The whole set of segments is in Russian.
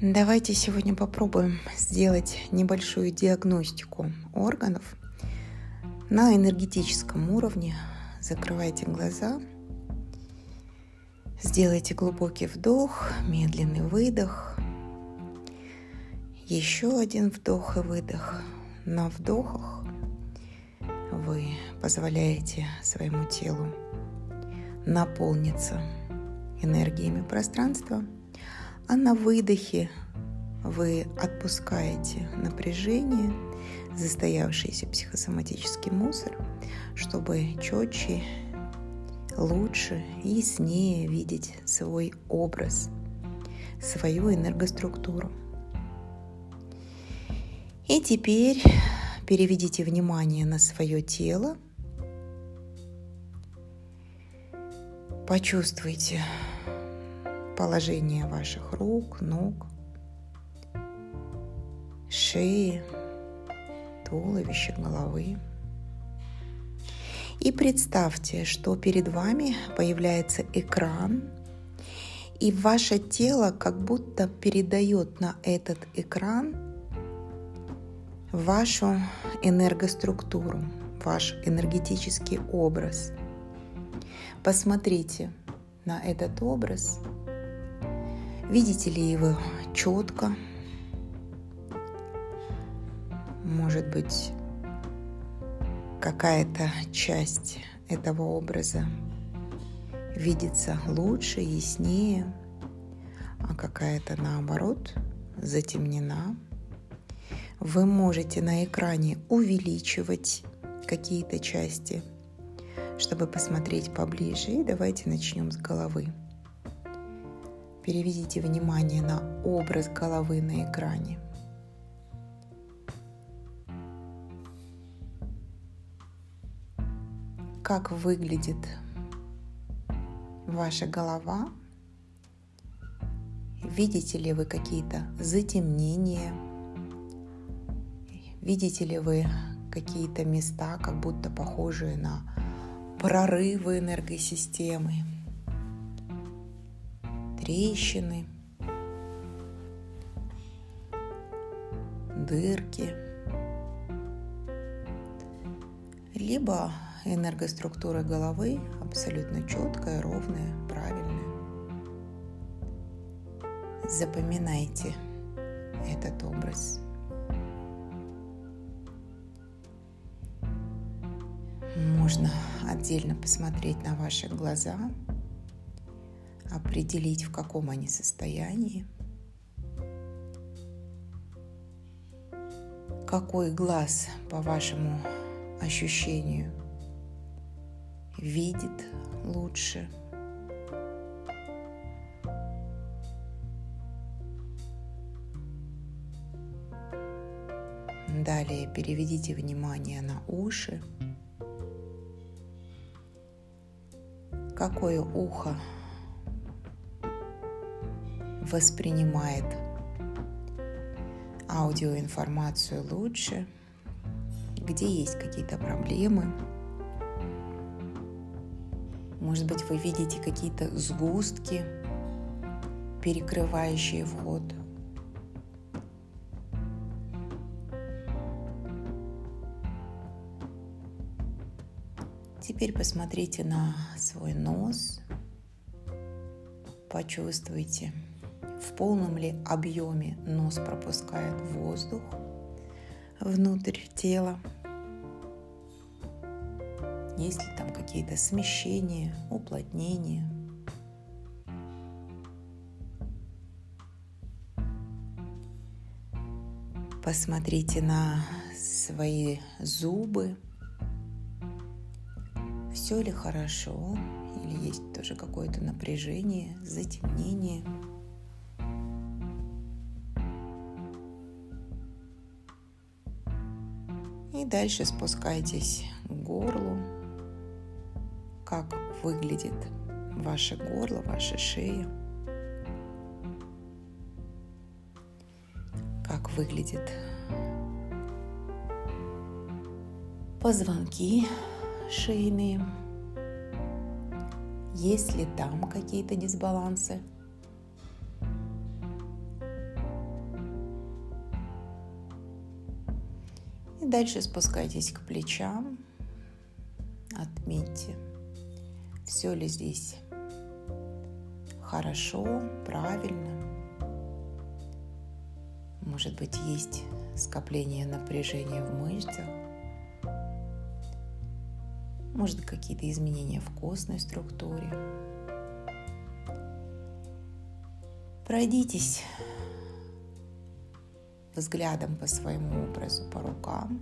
Давайте сегодня попробуем сделать небольшую диагностику органов на энергетическом уровне. Закрывайте глаза, сделайте глубокий вдох, медленный выдох, еще один вдох и выдох. На вдохах вы позволяете своему телу наполниться энергиями пространства – а на выдохе вы отпускаете напряжение, застоявшийся психосоматический мусор, чтобы четче, лучше, яснее видеть свой образ, свою энергоструктуру. И теперь переведите внимание на свое тело. Почувствуйте положение ваших рук, ног, шеи, туловища, головы. И представьте, что перед вами появляется экран, и ваше тело как будто передает на этот экран вашу энергоструктуру, ваш энергетический образ. Посмотрите на этот образ – Видите ли его четко? Может быть, какая-то часть этого образа видится лучше, яснее, а какая-то наоборот затемнена. Вы можете на экране увеличивать какие-то части, чтобы посмотреть поближе. И давайте начнем с головы. Переведите внимание на образ головы на экране. Как выглядит ваша голова? Видите ли вы какие-то затемнения? Видите ли вы какие-то места, как будто похожие на прорывы энергосистемы? Трещины, дырки, либо энергоструктура головы абсолютно четкая, ровная, правильная. Запоминайте этот образ. Можно отдельно посмотреть на ваши глаза – определить, в каком они состоянии. Какой глаз, по вашему ощущению, видит лучше. Далее переведите внимание на уши. Какое ухо воспринимает аудиоинформацию лучше, где есть какие-то проблемы. Может быть, вы видите какие-то сгустки, перекрывающие вход. Теперь посмотрите на свой нос, почувствуйте, в полном ли объеме нос пропускает воздух внутрь тела. Есть ли там какие-то смещения, уплотнения. Посмотрите на свои зубы. Все ли хорошо? Или есть тоже какое-то напряжение, затемнение? Дальше спускайтесь к горлу. Как выглядит ваше горло, ваша шея. Как выглядит позвонки шейные. Есть ли там какие-то дисбалансы? И дальше спускайтесь к плечам. Отметьте, все ли здесь хорошо, правильно. Может быть, есть скопление напряжения в мышцах. Может, какие-то изменения в костной структуре. Пройдитесь взглядом по своему образу, по рукам.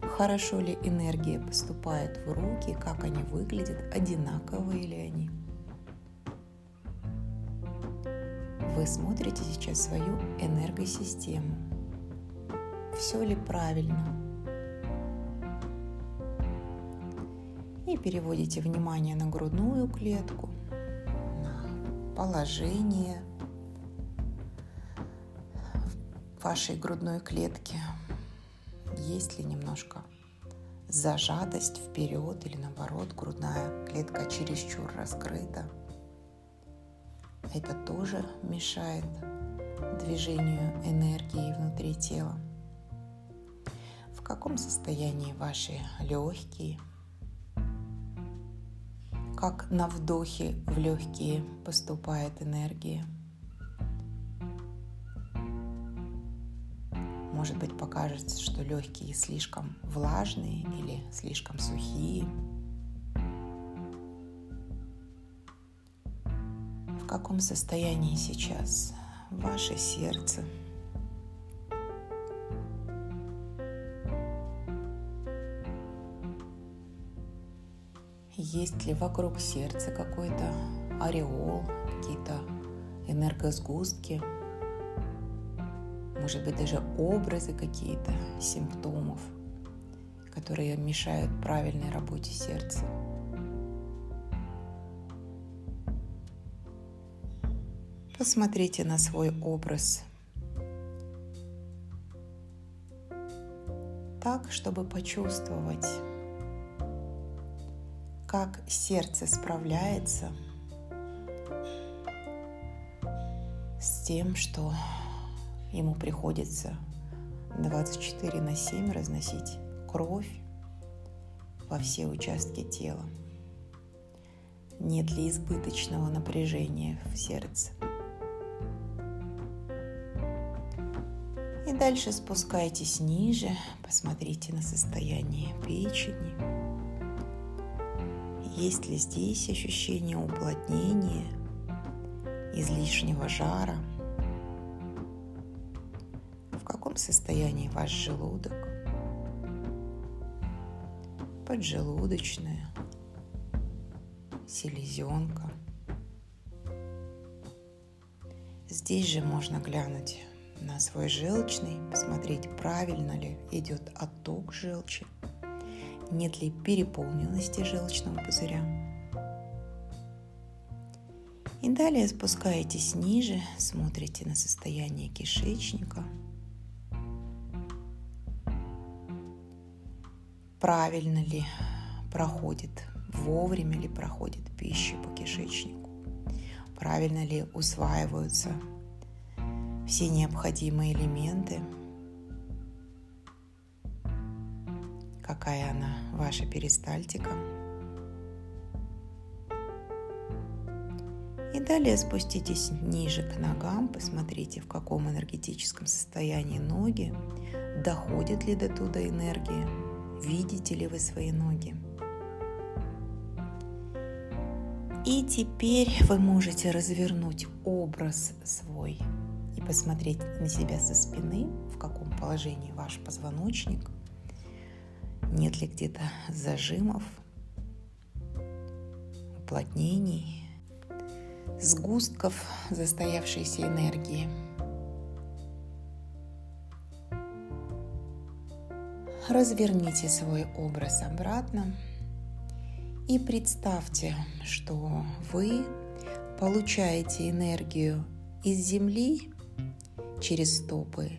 Хорошо ли энергия поступает в руки, как они выглядят, одинаковые ли они. Вы смотрите сейчас свою энергосистему. Все ли правильно? И переводите внимание на грудную клетку, на положение вашей грудной клетки. Есть ли немножко зажатость вперед или наоборот грудная клетка чересчур раскрыта. Это тоже мешает движению энергии внутри тела. В каком состоянии ваши легкие? Как на вдохе в легкие поступает энергия? Может быть, покажется, что легкие слишком влажные или слишком сухие. В каком состоянии сейчас ваше сердце? Есть ли вокруг сердца какой-то ореол, какие-то энергосгустки – может быть даже образы какие-то симптомов, которые мешают правильной работе сердца. Посмотрите на свой образ так, чтобы почувствовать, как сердце справляется с тем, что ему приходится 24 на 7 разносить кровь во все участки тела. Нет ли избыточного напряжения в сердце? И дальше спускайтесь ниже, посмотрите на состояние печени. Есть ли здесь ощущение уплотнения, излишнего жара – состоянии ваш желудок, поджелудочная, селезенка. Здесь же можно глянуть на свой желчный, посмотреть, правильно ли идет отток желчи, нет ли переполненности желчного пузыря. И далее спускаетесь ниже, смотрите на состояние кишечника – правильно ли проходит, вовремя ли проходит пища по кишечнику, правильно ли усваиваются все необходимые элементы, какая она ваша перистальтика. И далее спуститесь ниже к ногам, посмотрите, в каком энергетическом состоянии ноги, доходит ли до туда энергия, видите ли вы свои ноги. И теперь вы можете развернуть образ свой и посмотреть на себя со спины, в каком положении ваш позвоночник, нет ли где-то зажимов, уплотнений, сгустков застоявшейся энергии – разверните свой образ обратно и представьте, что вы получаете энергию из Земли через стопы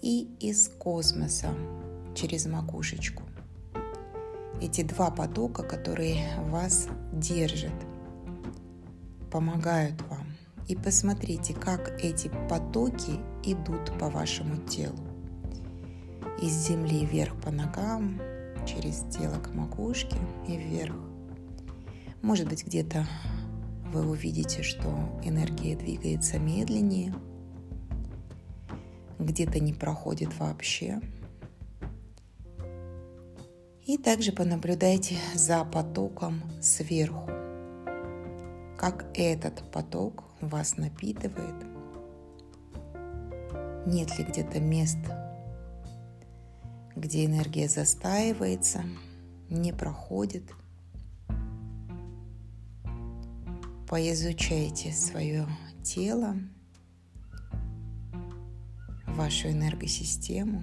и из космоса через макушечку. Эти два потока, которые вас держат, помогают вам. И посмотрите, как эти потоки идут по вашему телу. Из земли вверх по ногам, через тело к макушке и вверх. Может быть, где-то вы увидите, что энергия двигается медленнее, где-то не проходит вообще. И также понаблюдайте за потоком сверху, как этот поток вас напитывает. Нет ли где-то мест, где энергия застаивается, не проходит – поизучайте свое тело, вашу энергосистему.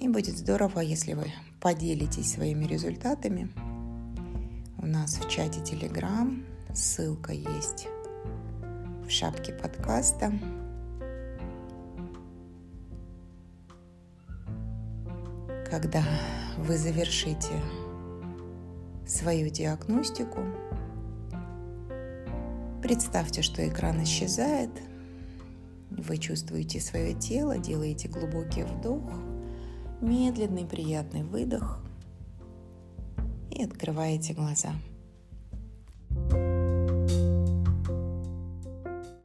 И будет здорово, если вы поделитесь своими результатами. У нас в чате Telegram ссылка есть в шапке подкаста. когда вы завершите свою диагностику, представьте, что экран исчезает, вы чувствуете свое тело, делаете глубокий вдох, медленный приятный выдох и открываете глаза. thank you